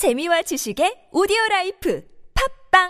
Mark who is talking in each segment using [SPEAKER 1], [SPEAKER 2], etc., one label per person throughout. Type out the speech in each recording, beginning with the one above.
[SPEAKER 1] 재미와 지식의 오디오 라이프 팟빵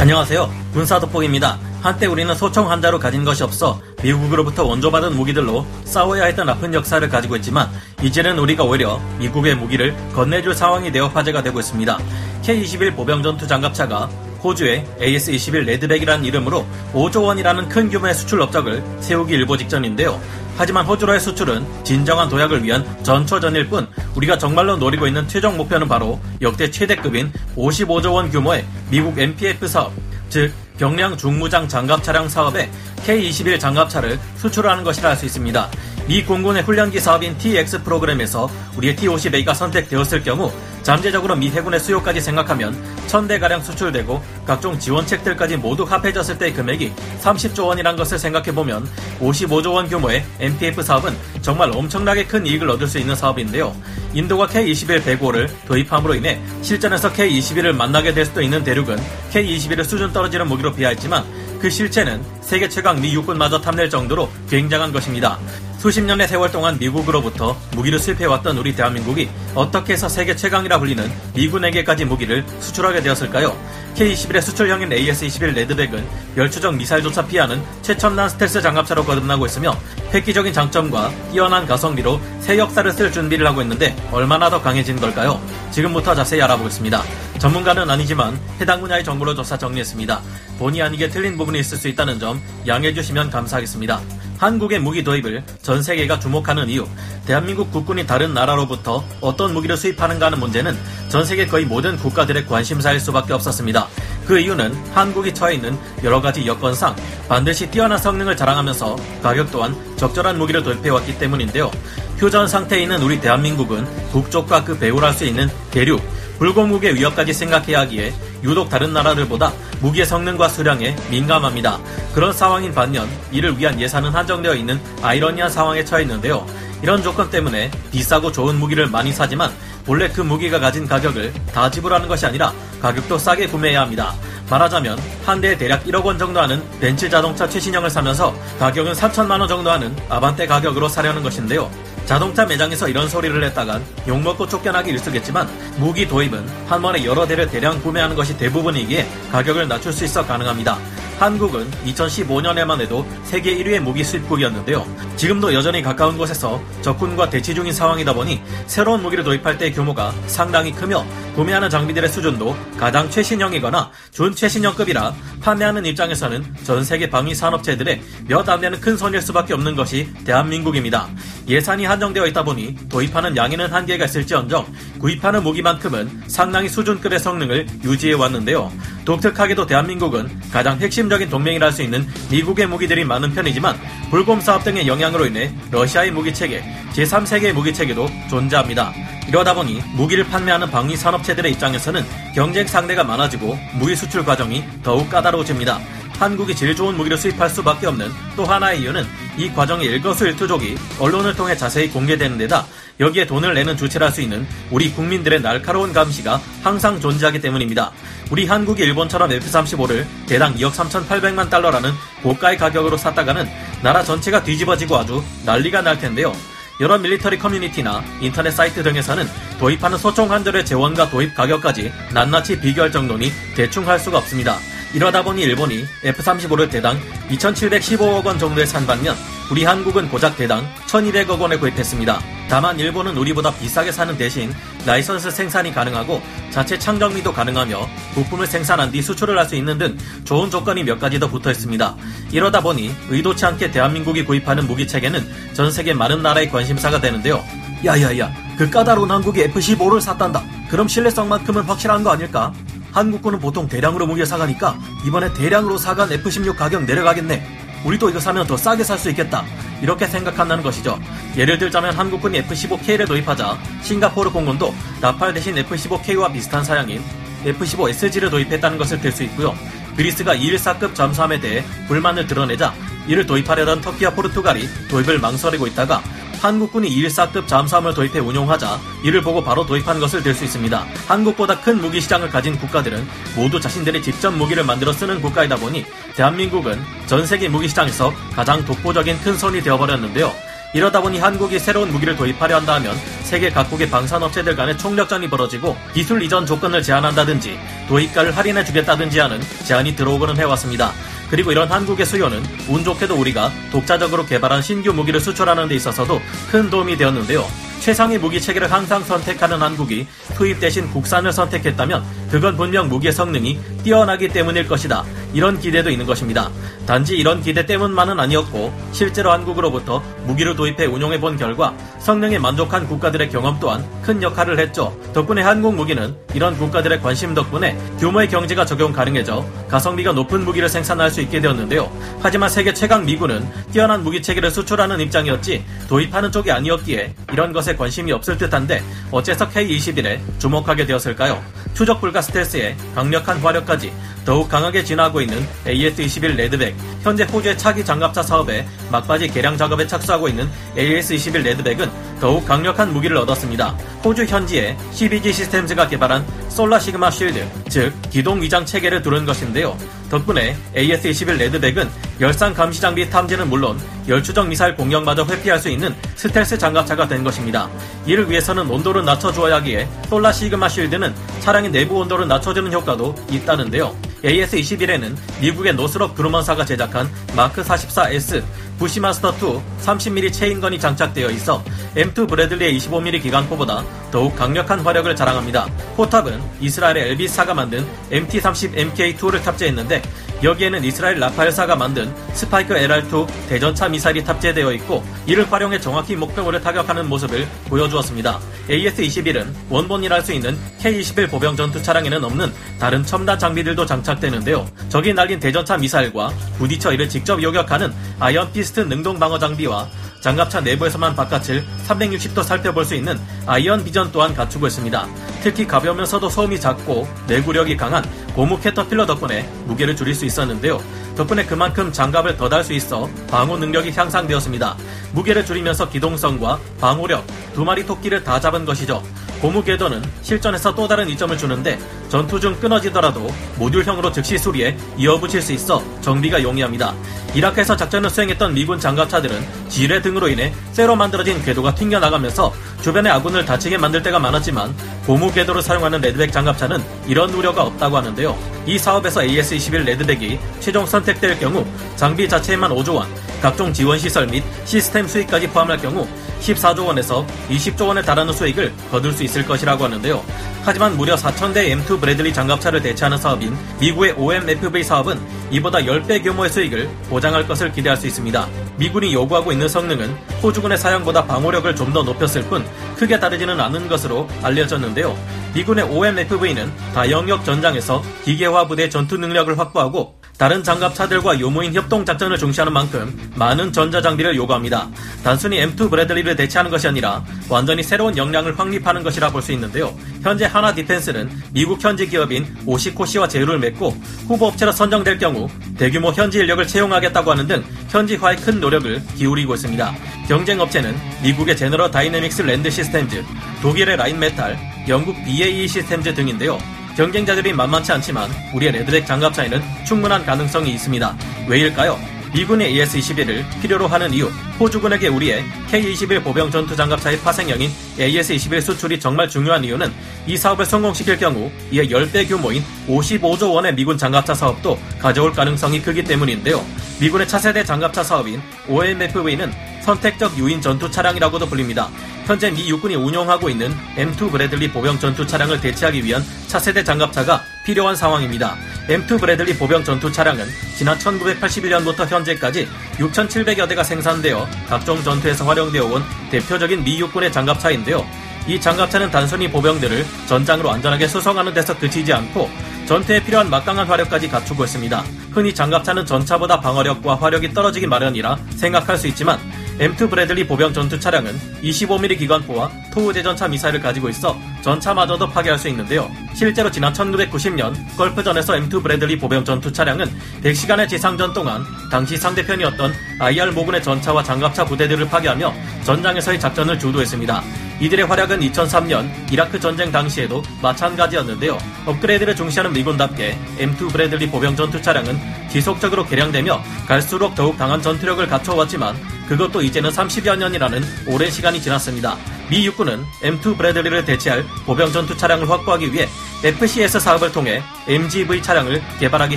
[SPEAKER 2] 안녕하세요. 군사도폭입니다. 한때 우리는 한 자루 가진 것이 없어 미국으로부터 원조받은 무기들로 싸워야 했던 아픈 역사를 가지고 있지만 이제는 우리가 오히려 미국의 무기를 건네줄 상황이 되어 화제가 되고 있습니다. K-21 보병전투 장갑차가 호주의 AS-21 레드백이라는 이름으로 5조 원이라는 큰 규모의 수출 업적을 세우기 일보 직전인데요. 하지만 호주로의 수출은 진정한 도약을 위한 전초전일 뿐 우리가 정말로 노리고 있는 최종 목표는 바로 역대 최대급인 55조 원 규모의 미국 MPF 사업, 즉 경량 중무장 장갑 차량 사업에 K-21 장갑차를 수출하는 것이라 할 수 있습니다. 미 공군의 훈련기 사업인 TX 프로그램에서 우리의 T-50A가 선택되었을 경우 잠재적으로 미 해군의 수요까지 생각하면 1000대가량 수출되고 각종 지원책들까지 모두 합해졌을 때의 금액이 30조 원이란 것을 생각해보면 55조 원 규모의 MPF 사업은 정말 엄청나게 큰 이익을 얻을 수 있는 사업인데요. 인도가 K-21 105를 도입함으로 인해 실전에서 K-21을 만나게 될 수도 있는 대륙은 K-21을 수준 떨어지는 무기로 비하했지만 그 실체는 세계 최강 미 육군마저 탐낼 정도로 굉장한 것입니다. 수십 년의 세월 동안 미국으로부터 무기를 수입해왔던 우리 대한민국이 어떻게 해서 세계 최강이라 불리는 미군에게까지 무기를 수출하게 되었을까요? K-21의 수출형인 AS-21 레드백은 멸추적 미사일조차 피하는 최첨단 스텔스 장갑차로 거듭나고 있으며 획기적인 장점과 뛰어난 가성비로 새 역사를 쓸 준비를 하고 있는데 얼마나 더 강해진 걸까요? 지금부터 자세히 알아보겠습니다. 전문가는 아니지만 해당 분야의 정보를 조사 정리했습니다. 본의 아니게 틀린 부분이 있을 수 있다는 점 양해해 주시면 감사하겠습니다. 한국의 무기 도입을 전 세계가 주목하는 이유, 대한민국 국군이 다른 나라로부터 어떤 무기를 수입하는가 하는 문제는 전 세계 거의 모든 국가들의 관심사일 수밖에 없었습니다. 그 이유는 한국이 처해 있는 여러 가지 여건상 반드시 뛰어난 성능을 자랑하면서 가격 또한 적절한 무기를 도입해왔기 때문인데요. 휴전 상태에 있는 우리 대한민국은 북쪽과 그 배후를 할수 있는 대륙, 불공국의 위협까지 생각해야 하기에 유독 다른 나라들보다 무기의 성능과 수량에 민감합니다. 그런 상황인 반면 이를 위한 예산은 한정되어 있는 아이러니한 상황에 처해 있는데요. 이런 조건 때문에 비싸고 좋은 무기를 많이 사지만 본래 그 무기가 가진 가격을 다 지불하는 것이 아니라 가격도 싸게 구매해야 합니다. 말하자면 한 대에 대략 1억 원 정도 하는 벤츠 자동차 최신형을 사면서 가격은 3천만 원 정도 하는 아반떼 가격으로 사려는 것인데요. 자동차 매장에서 이런 소리를 했다간 욕먹고 쫓겨나기 일쑤겠지만 무기 도입은 한 번에 여러 대를 대량 구매하는 것이 대부분이기에 가격을 낮출 수 있어 가능합니다. 한국은 2015년에만 해도 세계 1위의 무기 수입국이었는데요. 지금도 여전히 가까운 곳에서 적군과 대치 중인 상황이다 보니 새로운 무기를 도입할 때의 규모가 상당히 크며 구매하는 장비들의 수준도 가장 최신형이거나 준최신형급이라 판매하는 입장에서는 전 세계 방위 산업체들의 몇 안 되는 큰 손일 수밖에 없는 것이 대한민국입니다. 예산이 한정되어 있다 보니 도입하는 양에는 한계가 있을지언정 구입하는 무기만큼은 상당히 수준급의 성능을 유지해 왔는데요. 독특하게도 대한민국은 가장 핵심 적인 동맹이라 할 수 있는 미국의 무기들이 많은 편이지만 불곰 사업 등의 영향으로 인해 러시아의 무기 체계, 제3세계의 무기 체계도 존재합니다. 이러다 보니 무기를 판매하는 방위 산업체들의 입장에서는 경쟁 상대가 많아지고 무기 수출 과정이 더욱 까다로워집니다. 한국이 제일 좋은 무기를 수입할 수밖에 없는 또 하나의 이유는 이 과정의 일거수일투족이 언론을 통해 자세히 공개되는 데다 여기에 돈을 내는 주체를 할수 있는 우리 국민들의 날카로운 감시가 항상 존재하기 때문입니다. 우리 한국이 일본처럼 F-35를 대당 2억 3,800만 달러라는 고가의 가격으로 샀다가는 나라 전체가 뒤집어지고 아주 난리가 날 텐데요. 여러 밀리터리 커뮤니티나 인터넷 사이트 등에서는 도입하는 소총 한 정의 제원과 도입 가격까지 낱낱이 비교할 정도니 대충 할 수가 없습니다. 이러다 보니 일본이 F-35를 대당 2,715억 원 정도에 산 반면 우리 한국은 고작 대당 1,200억 원에 구입했습니다. 다만 일본은 우리보다 비싸게 사는 대신 라이선스 생산이 가능하고 자체 창정비도 가능하며 부품을 생산한 뒤 수출을 할 수 있는 등 좋은 조건이 몇 가지 더 붙어 있습니다. 이러다 보니 의도치 않게 대한민국이 구입하는 무기 체계는 전 세계 많은 나라의 관심사가 되는데요. 야야야, 그 까다로운 한국이 F-15를 샀단다. 그럼 신뢰성만큼은 확실한 거 아닐까? 한국군은 보통 대량으로 무기를 사가니까 이번에 대량으로 사간 F-16 가격 내려가겠네. 우리도 이거 사면 더 싸게 살 수 있겠다. 이렇게 생각한다는 것이죠. 예를 들자면 한국군이 F-15K를 도입하자 싱가포르 공군도 라팔 대신 F-15K와 비슷한 사양인 F-15SG를 도입했다는 것을 들 수 있고요. 그리스가 214급 잠수함에 대해 불만을 드러내자 이를 도입하려던 터키와 포르투갈이 도입을 망설이고 있다가 한국군이 214급 잠수함을 도입해 운용하자 이를 보고 바로 도입한 것을 들 수 있습니다. 한국보다 큰 무기 시장을 가진 국가들은 모두 자신들이 직접 무기를 만들어 쓰는 국가이다 보니 대한민국은 전 세계 무기 시장에서 가장 독보적인 큰 손이 되어버렸는데요. 이러다 보니 한국이 새로운 무기를 도입하려 한다 하면 세계 각국의 방산업체들 간의 총력전이 벌어지고 기술 이전 조건을 제한한다든지 도입가를 할인해 주겠다든지 하는 제안이 들어오고는 해왔습니다. 그리고 이런 한국의 수요는 운 좋게도 우리가 독자적으로 개발한 신규 무기를 수출하는 데 있어서도 큰 도움이 되었는데요. 최상위 무기 체계를 항상 선택하는 한국이 투입 대신 국산을 선택했다면 그건 분명 무기의 성능이 뛰어나기 때문일 것이다. 이런 기대도 있는 것입니다. 단지 이런 기대 때문만은 아니었고 실제로 한국으로부터 무기를 도입해 운용해 본 결과 성능에 만족한 국가들 의 경험 또한 큰 역할을 했죠. 덕분에 한국 무기는 이런 국가들의 관심 덕분에 규모의 경제가 적용 가능해져 가성비가 높은 무기를 생산할 수 있게 되었는데요. 하지만 세계 최강 미군은 뛰어난 무기 체계를 수출하는 입장이었지 도입하는 쪽이 아니었기에 이런 것에 관심이 없을 듯한데 어째서 K-21에 주목하게 되었을까요? 추적 불가 스텔스에 강력한 화력까지 더욱 강하게 진화하고 있는 AS-21 레드백, 현재 호주의 차기 장갑차 사업에 막바지 개량 작업에 착수하고 있는 AS-21 레드백은 더욱 강력한 무기를 얻었습니다. 호주 현지에 CBG 시스템즈가 개발한 솔라 시그마 쉴드, 즉 기동 위장 체계를 두른 것인데요. 덕분에 AS-21 레드백은 열상 감시 장비 탐지는 물론 열추적 미사일 공격마저 회피할 수 있는 스텔스 장갑차가 된 것입니다. 이를 위해서는 온도를 낮춰주어야 하기에 솔라 시그마 쉴드는 차량의 내부 온도를 낮춰주는 효과도 있다는데요. AS-21에는 미국의 노스럽 그루먼사가 제작한 마크 44S 부시마스터2 30mm 체인건이 장착되어 있어 M2 브래들리의 25mm 기관포보다 더욱 강력한 화력을 자랑합니다. 포탑은 이스라엘의 엘비스사가 만든 MT-30 MK2를 탑재했는데 여기에는 이스라엘 라파엘사가 만든 스파이크 LR2 대전차 미사일이 탑재되어 있고 이를 활용해 정확히 목표물을 타격하는 모습을 보여주었습니다. AS-21은 원본이라 할 수 있는 K-21 보병 전투 차량에는 없는 다른 첨단 장비들도 장착되는데요. 적이 날린 대전차 미사일과 부딪혀 이를 직접 요격하는 아이언 피스트 능동 방어 장비와 장갑차 내부에서만 바깥을 360도 살펴볼 수 있는 아이언 비전 또한 갖추고 있습니다. 특히 가벼우면서도 소음이 작고 내구력이 강한 고무 캐터필러 덕분에 무게를 줄일 수 있었는데요. 덕분에 그만큼 장갑을 더 달 수 있어 방어 능력이 향상되었습니다. 무게를 줄이면서 기동성과 방어력 두 마리 토끼를 다 잡은 것이죠. 고무 궤도는 실전에서 또 다른 이점을 주는데 전투 중 끊어지더라도 모듈형으로 즉시 수리해 이어붙일 수 있어 정비가 용이합니다. 이라크에서 작전을 수행했던 미군 장갑차들은 지뢰 등으로 인해 쇠로 만들어진 궤도가 튕겨나가면서 주변의 아군을 다치게 만들 때가 많았지만 고무 궤도를 사용하는 레드백 장갑차는 이런 우려가 없다고 하는데요. 이 사업에서 AS-21 레드백이 최종 선택될 경우 장비 자체에만 5조 원, 각종 지원 시설 및 시스템 수익까지 포함할 경우 14조 원에서 20조 원에 달하는 수익을 거둘 수 있을 것이라고 하는데요. 하지만 무려 4,000대 M2 브래들리 장갑차를 대체하는 사업인 미국의 OMFV 사업은 이보다 10배 규모의 수익을 보장할 것을 기대할 수 있습니다. 미군이 요구하고 있는 성능은 호주군의 사용보다 방어력을 좀 더 높였을 뿐 크게 다르지는 않은 것으로 알려졌는데요. 미군의 OMFV는 다영역 전장에서 기계화 부대 전투 능력을 확보하고 다른 장갑차들과 요모인 협동 작전을 중시하는 만큼 많은 전자장비를 요구합니다. 단순히 M2 브래들리를 대체하는 것이 아니라 완전히 새로운 역량을 확립하는 것이라 볼 수 있는데요. 현재 한화 디펜스는 미국 현지 기업인 오시코시와 제휴를 맺고 후보 업체로 선정될 경우 대규모 현지 인력을 채용하겠다고 하는 등 현지화에 큰 노력을 기울이고 있습니다. 경쟁 업체는 미국의 제너럴 다이내믹스 랜드 시스템즈, 독일의 라인 메탈, 영국 BAE 시스템즈 등인데요. 경쟁자들이 만만치 않지만 우리의 레드백 장갑차에는 충분한 가능성이 있습니다. 왜일까요? 미군의 AS-21을 필요로 하는 이유, 호주군에게 우리의 K-21 보병 전투 장갑 차의 파생형인 AS-21 수출이 정말 중요한 이유는 이 사업을 성공시킬 경우 이에 10배 규모인 55조 원의 미군 장갑차 사업도 가져올 가능성이 크기 때문인데요. 미군의 차세대 장갑차 사업인 OMFV는 선택적 유인 전투 차량이라고도 불립니다. 현재 미 육군이 운용하고 있는 M2 브래들리 보병 전투 차량을 대체하기 위한 차세대 장갑차가 필요한 상황입니다. M2 브래들리 보병 전투 차량은 지난 1981년부터 현재까지 6,700여 대가 생산되어 각종 전투에서 활용되어 온 대표적인 미 육군의 장갑차인데요. 이 장갑차는 단순히 보병들을 전장으로 안전하게 수송하는 데서 그치지 않고 전투에 필요한 막강한 화력까지 갖추고 있습니다. 흔히 장갑차는 전차보다 방어력과 화력이 떨어지기 마련이라 생각할 수 있지만 M2 브래들리 보병 전투 차량은 25mm 기관포와 토우 제 전차 미사일을 가지고 있어 전차마저도 파괴할 수 있는데요. 실제로 지난 1990년 걸프전에서 M2 브래들리 보병 전투 차량은 100시간의 지상전 동안 당시 상대편이었던 IR 모군의 전차와 장갑차 부대들을 파괴하며 전장에서의 작전을 주도했습니다. 이들의 활약은 2003년 이라크 전쟁 당시에도 마찬가지였는데요. 업그레이드를 중시하는 미군답게 M2 브래들리 보병 전투 차량은 지속적으로 개량되며 갈수록 더욱 강한 전투력을 갖춰왔지만 그것도 이제는 30여 년이라는 오랜 시간이 지났습니다. 미 육군은 M2 브래들리를 대체할 보병 전투 차량을 확보하기 위해 FCS 사업을 통해 MGV 차량을 개발하기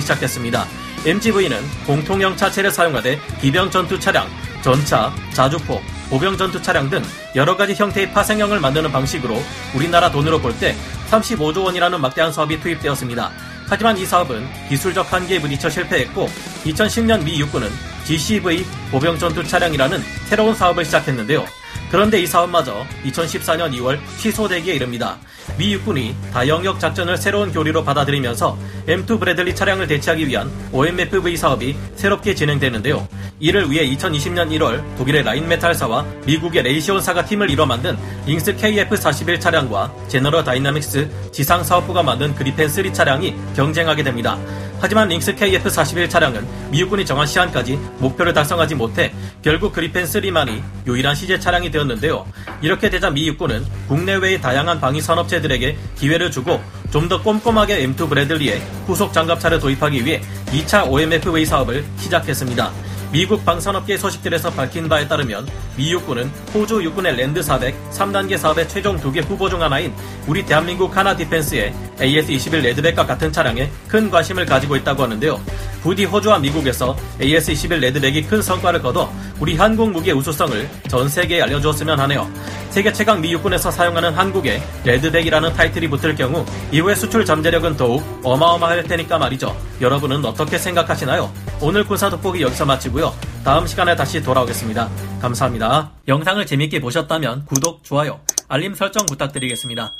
[SPEAKER 2] 시작했습니다. MGV는 공통형 차체를 사용하되 기병 전투 차량, 전차, 자주포, 보병 전투 차량 등 여러 가지 형태의 파생형을 만드는 방식으로 우리나라 돈으로 볼 때 35조 원이라는 막대한 사업이 투입되었습니다. 하지만 이 사업은 기술적 한계에 부딪혀 실패했고 2010년 미 육군은 GCV 보병 전투 차량이라는 새로운 사업을 시작했는데요. 그런데 이 사업마저 2014년 2월 취소되기에 이릅니다. 미 육군이 다영역 작전을 새로운 교리로 받아들이면서 M2 브래들리 차량을 대체하기 위한 OMFV 사업이 새롭게 진행되는데요. 이를 위해 2020년 1월 독일의 라인메탈사와 미국의 레이시온사가 팀을 이뤄 만든 링스 KF-41 차량과 제너럴 다이나믹스 지상사업부가 만든 그리펜3 차량이 경쟁하게 됩니다. 하지만 링스 KF-41 차량은 미국군이 정한 시한까지 목표를 달성하지 못해 결국 그리펜 3만이 유일한 시제 차량이 되었는데요. 이렇게 되자 미 육군은 국내외의 다양한 방위 산업체들에게 기회를 주고 좀 더 꼼꼼하게 M2 브래들리의 후속 장갑차를 도입하기 위해 2차 OMFV 사업을 시작했습니다. 미국 방산업계 소식들에서 밝힌 바에 따르면 미 육군은 호주 육군의 랜드 400 3단계 사업의 최종 두 개 후보 중 하나인 우리 대한민국 한화 디펜스의 AS-21 레드백과 같은 차량에 큰 관심을 가지고 있다고 하는데요. 부디 호주와 미국에서 AS-21 레드백이 큰 성과를 거둬 우리 한국 무기의 우수성을 전 세계에 알려주었으면 하네요. 세계 최강 미 육군에서 사용하는 한국의 레드백이라는 타이틀이 붙을 경우 이후의 수출 잠재력은 더욱 어마어마할 테니까 말이죠. 여러분은 어떻게 생각하시나요? 오늘 군사 돋보기 여기서 마치고요. 다음 시간에 다시 돌아오겠습니다. 감사합니다. 영상을 재밌게 보셨다면 구독, 좋아요, 알림 설정 부탁드리겠습니다.